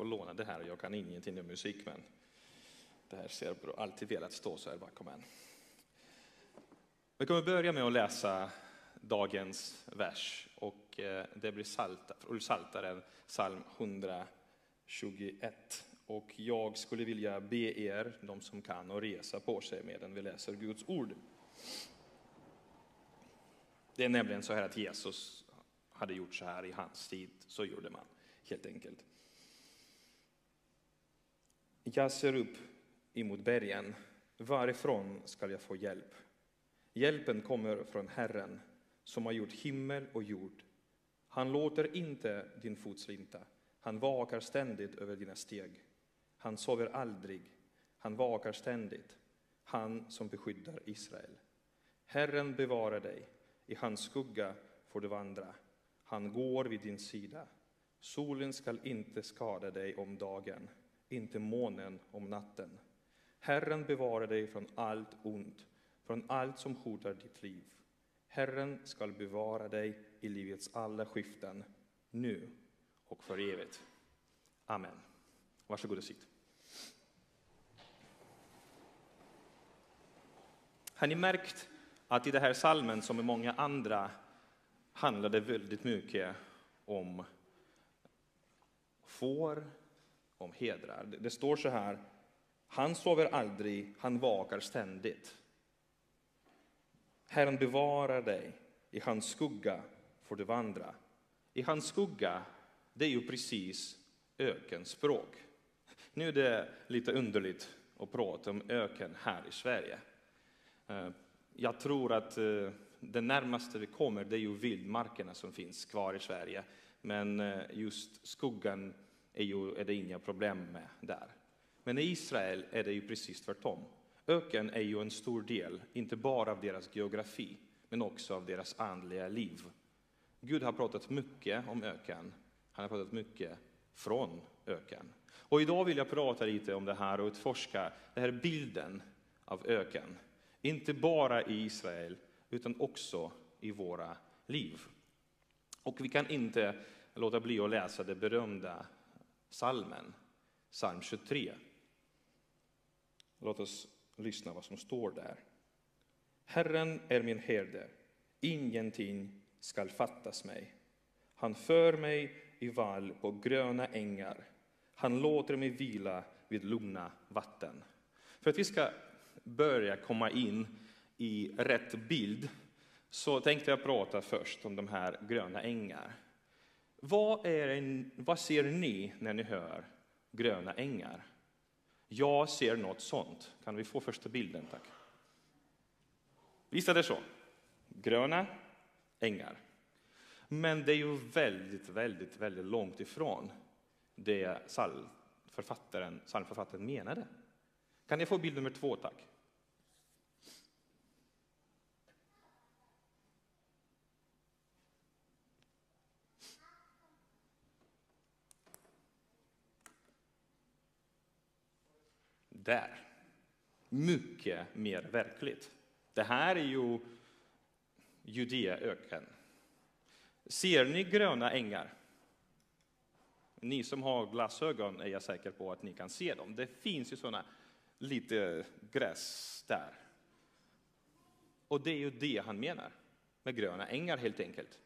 får låna det här. Jag kan ingenting om musik, men det här ser bra. Alltid velat stå så här bakom en. Vi kommer börja med att läsa dagens vers och eh, det blir Salta, Saltaren, psalm 121. Och jag skulle vilja be er, de som kan, att resa på sig medan vi läser Guds ord. Det är nämligen så här att Jesus hade gjort så här i hans tid, så gjorde man helt enkelt. Jag ser upp emot bergen, varifrån ska jag få hjälp? Hjälpen kommer från Herren som har gjort himmel och jord. Han låter inte din fot slinta, han vakar ständigt över dina steg. Han sover aldrig, han vakar ständigt, han som beskyddar Israel. Herren bevarar dig, i hans skugga får du vandra. Han går vid din sida. Solen skall inte skada dig om dagen, inte månen om natten. Herren bevarar dig från allt ont, från allt som hotar ditt liv. Herren skall bevara dig i livets alla skiften, nu och för evigt. Amen. Varsågod och sitt. Har ni märkt att i den här salmen, som i många andra, handlar det väldigt mycket om får, om hedrar. Det står så här, han sover aldrig, han vakar ständigt. Herren bevarar dig, i hans skugga får du vandra. I hans skugga, det är ju precis ökenspråk. Nu är det lite underligt att prata om öken här i Sverige. Eh, jag tror att eh, det närmaste vi kommer det är ju vildmarkerna som finns kvar i Sverige. Men eh, just skuggan är, ju, är det inga problem med där. Men i Israel är det ju precis tvärtom. Öken är ju en stor del, inte bara av deras geografi, men också av deras andliga liv. Gud har pratat mycket om öken. Han har pratat mycket från öken. Och idag vill jag prata lite om det här och utforska den här bilden av öken. Inte bara i Israel, utan också i våra liv. Och vi kan inte låta bli att läsa det berömda salmen, psalm 23. Låt oss lyssna vad som står där. Herren är min herde, ingenting skall fattas mig. Han för mig i vall på gröna ängar. Han låter mig vila vid lugna vatten. För att vi ska börja komma in i rätt bild så tänkte jag prata först om de här gröna ängar. Vad, är en, vad ser ni när ni hör gröna ängar? Jag ser något sånt. Kan vi få första bilden, tack? Visst är det så? Gröna ängar. Men det är ju väldigt, väldigt, väldigt långt ifrån det psalmförfattaren, psalmförfattaren menade. Kan jag få bild nummer två, tack? Där. Mycket mer verkligt. Det här är ju Judeaöken. Ser ni gröna ängar? Ni som har glasögon är jag säker på att ni kan se dem. Det finns ju sådana lite gräs där. Och det är ju det han menar med gröna ängar helt enkelt.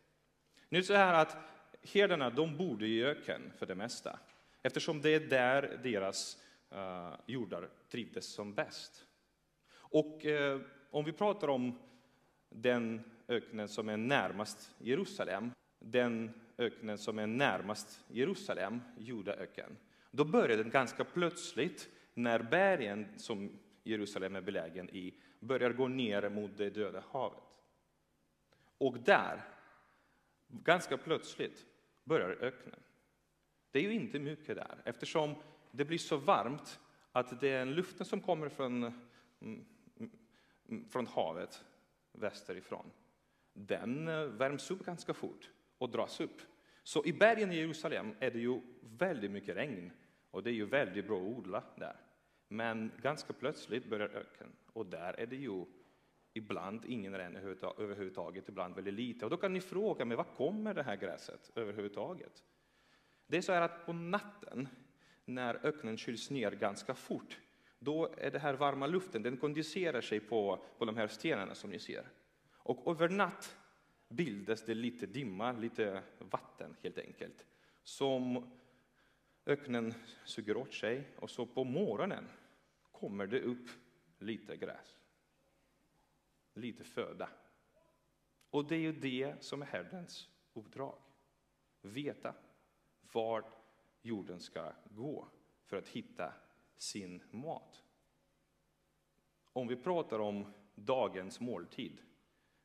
Nu är det så här att herdarna, de bor i öken för det mesta, eftersom det är där deras eh, jordar trivdes som bäst. Och eh, om vi pratar om den öknen som är närmast Jerusalem, den öknen som är närmast Jerusalem, Judaöken, då börjar den ganska plötsligt när bergen som Jerusalem är belägen i börjar gå ner mot det döda havet. Och där, ganska plötsligt, börjar öknen. Det är ju inte mycket där eftersom det blir så varmt att den luften som kommer från, mm, mm, från havet västerifrån, den eh, värms upp ganska fort och dras upp. Så i bergen i Jerusalem är det ju väldigt mycket regn och det är ju väldigt bra att odla där. Men ganska plötsligt börjar öken och där är det ju ibland ingen regn överhuvudtaget, ibland väldigt lite. Och då kan ni fråga mig, var kommer det här gräset överhuvudtaget? Det är så här att på natten, när öknen kyls ner ganska fort, då är det här varma luften, den kondenserar sig på, på de här stenarna som ni ser. Och över natt bildas det lite dimma, lite vatten helt enkelt, som öknen suger åt sig och så på morgonen kommer det upp lite gräs, lite föda. Och det är ju det som är Herrens uppdrag. Veta vart jorden ska gå för att hitta sin mat. Om vi pratar om dagens måltid,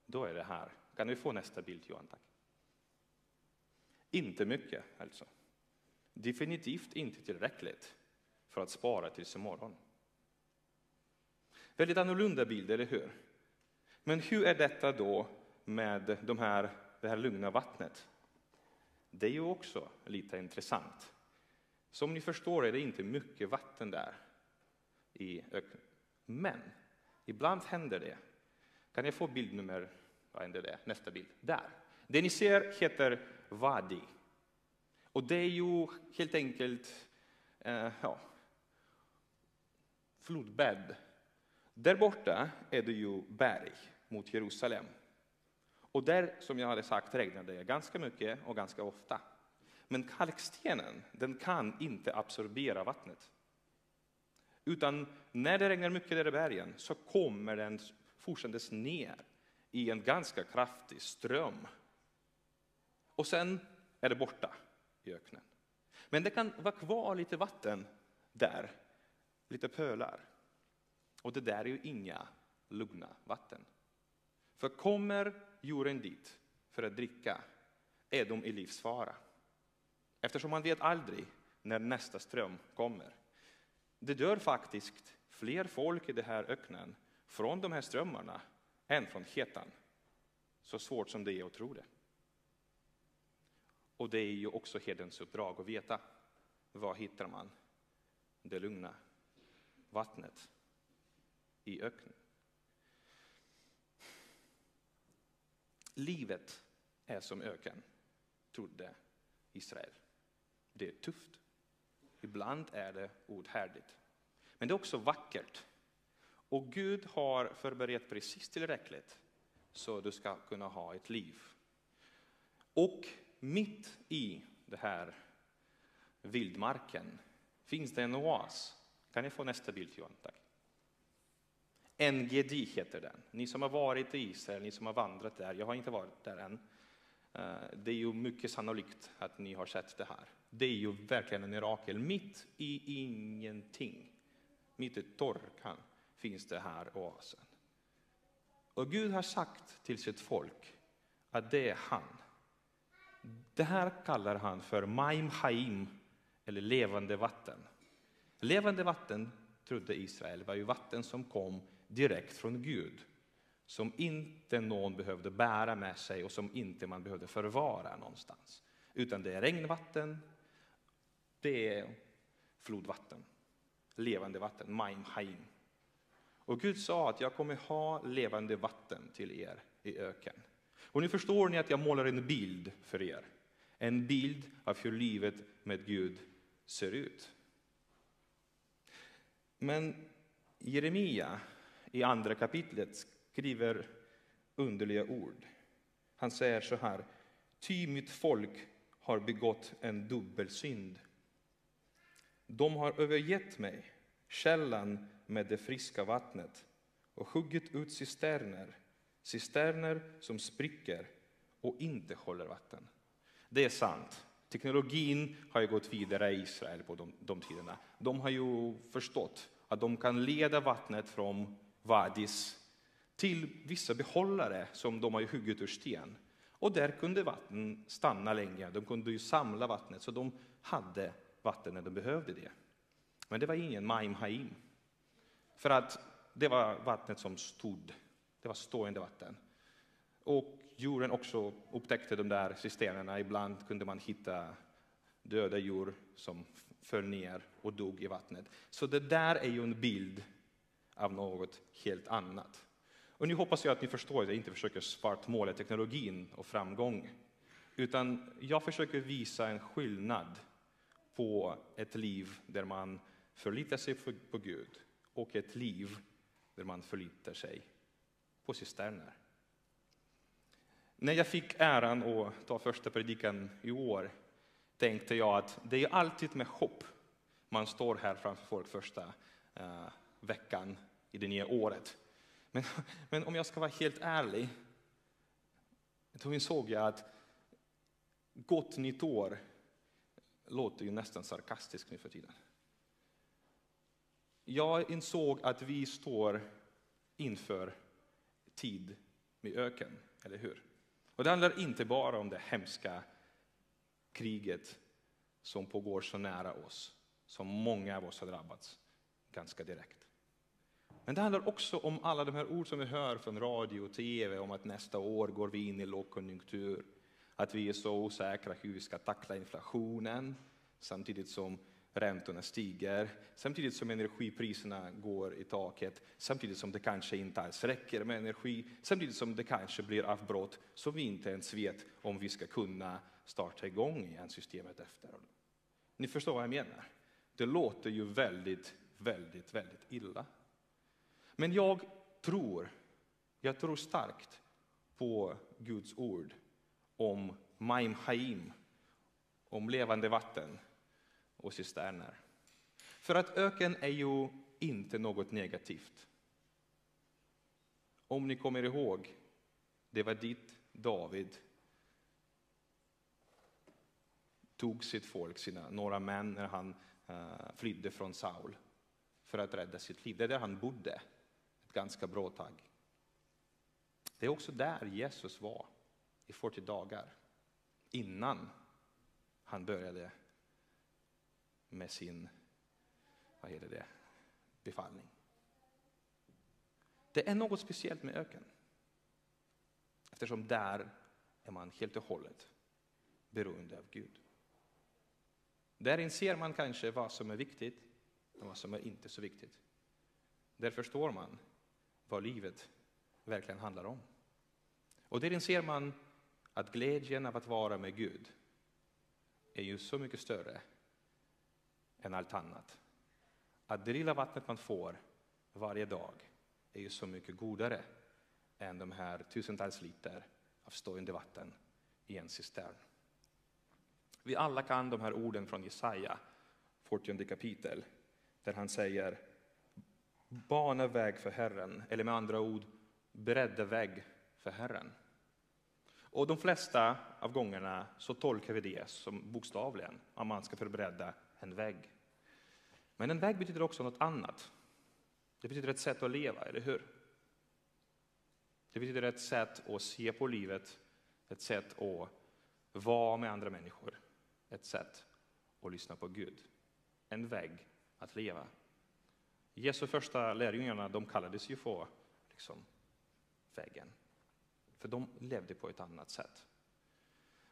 då är det här. Kan vi få nästa bild Johan, tack? Inte mycket alltså. Definitivt inte tillräckligt för att spara tills imorgon. Väldigt annorlunda bild, eller hur? Men hur är detta då med de här, det här lugna vattnet? Det är ju också lite intressant. Som ni förstår är det inte mycket vatten där i öknen. Men ibland händer det. Kan jag få bild nummer, vad händer det, nästa bild? Där. Det ni ser heter Wadi. Och det är ju helt enkelt eh, ja, flodbädd. Där borta är det ju berg mot Jerusalem. Och där, som jag hade sagt, regnade det ganska mycket och ganska ofta. Men kalkstenen, den kan inte absorbera vattnet. Utan när det regnar mycket där i bergen så kommer den fortsättandes ner i en ganska kraftig ström. Och sen är det borta i öknen. Men det kan vara kvar lite vatten där, lite pölar. Och det där är ju inga lugna vatten. För kommer djuren dit för att dricka är de i livsfara. Eftersom man vet aldrig när nästa ström kommer. Det dör faktiskt fler folk i den här öknen från de här strömmarna än från hetan. Så svårt som det är att tro det. Och det är ju också herdens uppdrag att veta var hittar man det lugna vattnet i öknen. Livet är som öken, trodde Israel. Det är tufft. Ibland är det outhärdligt. Men det är också vackert. Och Gud har förberett precis tillräckligt så du ska kunna ha ett liv. Och mitt i den här vildmarken finns det en oas. Kan jag få nästa bild Johan? Tack. NGD heter den. Ni som har varit i Israel, ni som har vandrat där, jag har inte varit där än. Eh, det är ju mycket sannolikt att ni har sett det här. Det är ju verkligen en mirakel. Mitt i ingenting, mitt i torkan, finns det här oasen. Och Gud har sagt till sitt folk att det är han. Det här kallar han för Maim Haim, eller levande vatten. Levande vatten, trodde Israel, var ju vatten som kom direkt från Gud. Som inte någon behövde bära med sig och som inte man behövde förvara någonstans. Utan det är regnvatten, det är flodvatten, levande vatten, Maim Haim. Och Gud sa att jag kommer ha levande vatten till er i öken. Och nu förstår ni att jag målar en bild för er. En bild av hur livet med Gud ser ut. Men Jeremia i andra kapitlet skriver underliga ord. Han säger så här, ty mitt folk har begått en dubbelsynd. De har övergett mig, källan med det friska vattnet och huggit ut cisterner, cisterner som spricker och inte håller vatten. Det är sant. Teknologin har ju gått vidare i Israel på de, de tiderna. De har ju förstått att de kan leda vattnet från vadis till vissa behållare som de har huggit ur sten. Och där kunde vatten stanna länge, de kunde ju samla vattnet så de hade vatten när de behövde det. Men det var ingen Maim Haim. För att det var vattnet som stod, det var stående vatten. Och djuren också upptäckte de där cisternerna. Ibland kunde man hitta döda djur som föll ner och dog i vattnet. Så det där är ju en bild av något helt annat. Och nu hoppas jag att ni förstår att jag inte försöker svartmåla teknologin och framgång. Utan jag försöker visa en skillnad på ett liv där man förlitar sig på Gud och ett liv där man förlitar sig på cisterner. När jag fick äran att ta första predikan i år tänkte jag att det är alltid med hopp man står här framför folk första eh, veckan i det nya året. Men, men om jag ska vara helt ärlig, då insåg jag att gott nytt år låter ju nästan sarkastiskt nu för tiden. Jag insåg att vi står inför tid med öken, eller hur? Och det handlar inte bara om det hemska kriget som pågår så nära oss, som många av oss har drabbats ganska direkt. Men det handlar också om alla de här ord som vi hör från radio och tv om att nästa år går vi in i lågkonjunktur, att vi är så osäkra hur vi ska tackla inflationen samtidigt som räntorna stiger, samtidigt som energipriserna går i taket, samtidigt som det kanske inte alls räcker med energi, samtidigt som det kanske blir avbrott som vi inte ens vet om vi ska kunna starta igång igen systemet efter. Ni förstår vad jag menar? Det låter ju väldigt, väldigt, väldigt illa. Men jag tror, jag tror starkt på Guds ord om Maim Haim, om levande vatten och cisterner. För att öken är ju inte något negativt. Om ni kommer ihåg, det var dit David tog sitt folk, sina några män, när han uh, flydde från Saul för att rädda sitt liv. Det är där han bodde ett ganska bra tag. Det är också där Jesus var i 40 dagar innan han började med sin vad heter det, befallning. Det är något speciellt med öken. Eftersom där är man helt och hållet beroende av Gud. Där inser man kanske vad som är viktigt och vad som är inte så viktigt. Där förstår man vad livet verkligen handlar om. Och där inser man att glädjen av att vara med Gud är ju så mycket större än allt annat. Att det lilla vattnet man får varje dag är ju så mycket godare än de här tusentals liter av stående vatten i en cistern. Vi alla kan de här orden från Jesaja, 40 kapitel, där han säger bana väg för Herren, eller med andra ord, bredda väg för Herren. Och de flesta av gångerna så tolkar vi det som bokstavligen, att man ska förbereda en väg. Men en väg betyder också något annat. Det betyder ett sätt att leva, eller hur? Det betyder ett sätt att se på livet, ett sätt att vara med andra människor, ett sätt att lyssna på Gud. En väg att leva. Jesu första lärjungarna de kallades ju för liksom, vägen. För de levde på ett annat sätt.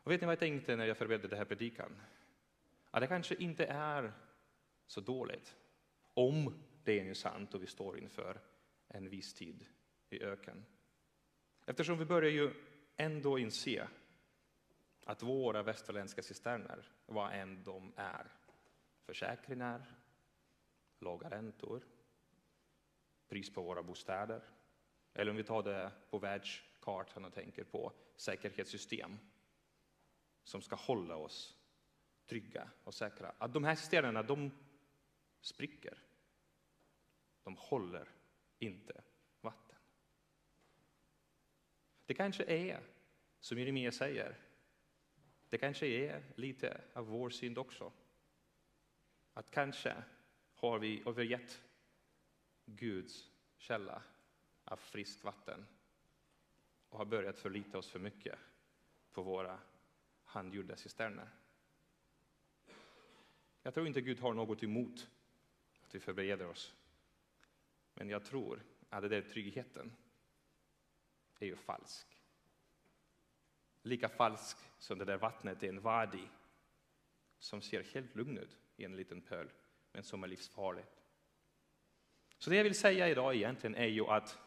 Och vet ni vad jag tänkte när jag förberedde den här predikan? Att det kanske inte är så dåligt om det är nu sant och vi står inför en viss tid i öken. Eftersom vi börjar ju ändå inse att våra västerländska cisterner, vad än de är, försäkringar, låga räntor, pris på våra bostäder, eller om vi tar det på världskartan och tänker på säkerhetssystem som ska hålla oss trygga och säkra. Att de här systemen, de spricker. De håller inte vatten. Det kanske är, som Jeremia säger, det kanske är lite av vår synd också. Att kanske har vi övergett Guds källa av friskt vatten och har börjat förlita oss för mycket på våra handgjorda cisterner. Jag tror inte Gud har något emot att vi förbereder oss. Men jag tror att den där tryggheten är ju falsk. Lika falsk som det där vattnet är en vadi som ser helt lugn ut i en liten pöl, men som är livsfarligt. Så det jag vill säga idag egentligen är ju att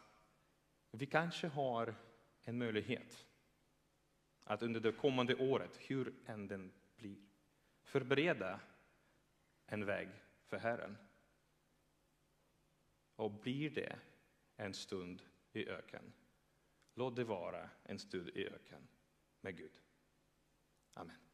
vi kanske har en möjlighet att under det kommande året, hur än den blir, förbereda en väg för Herren? Och blir det en stund i öken, låt det vara en stund i öken med Gud. Amen.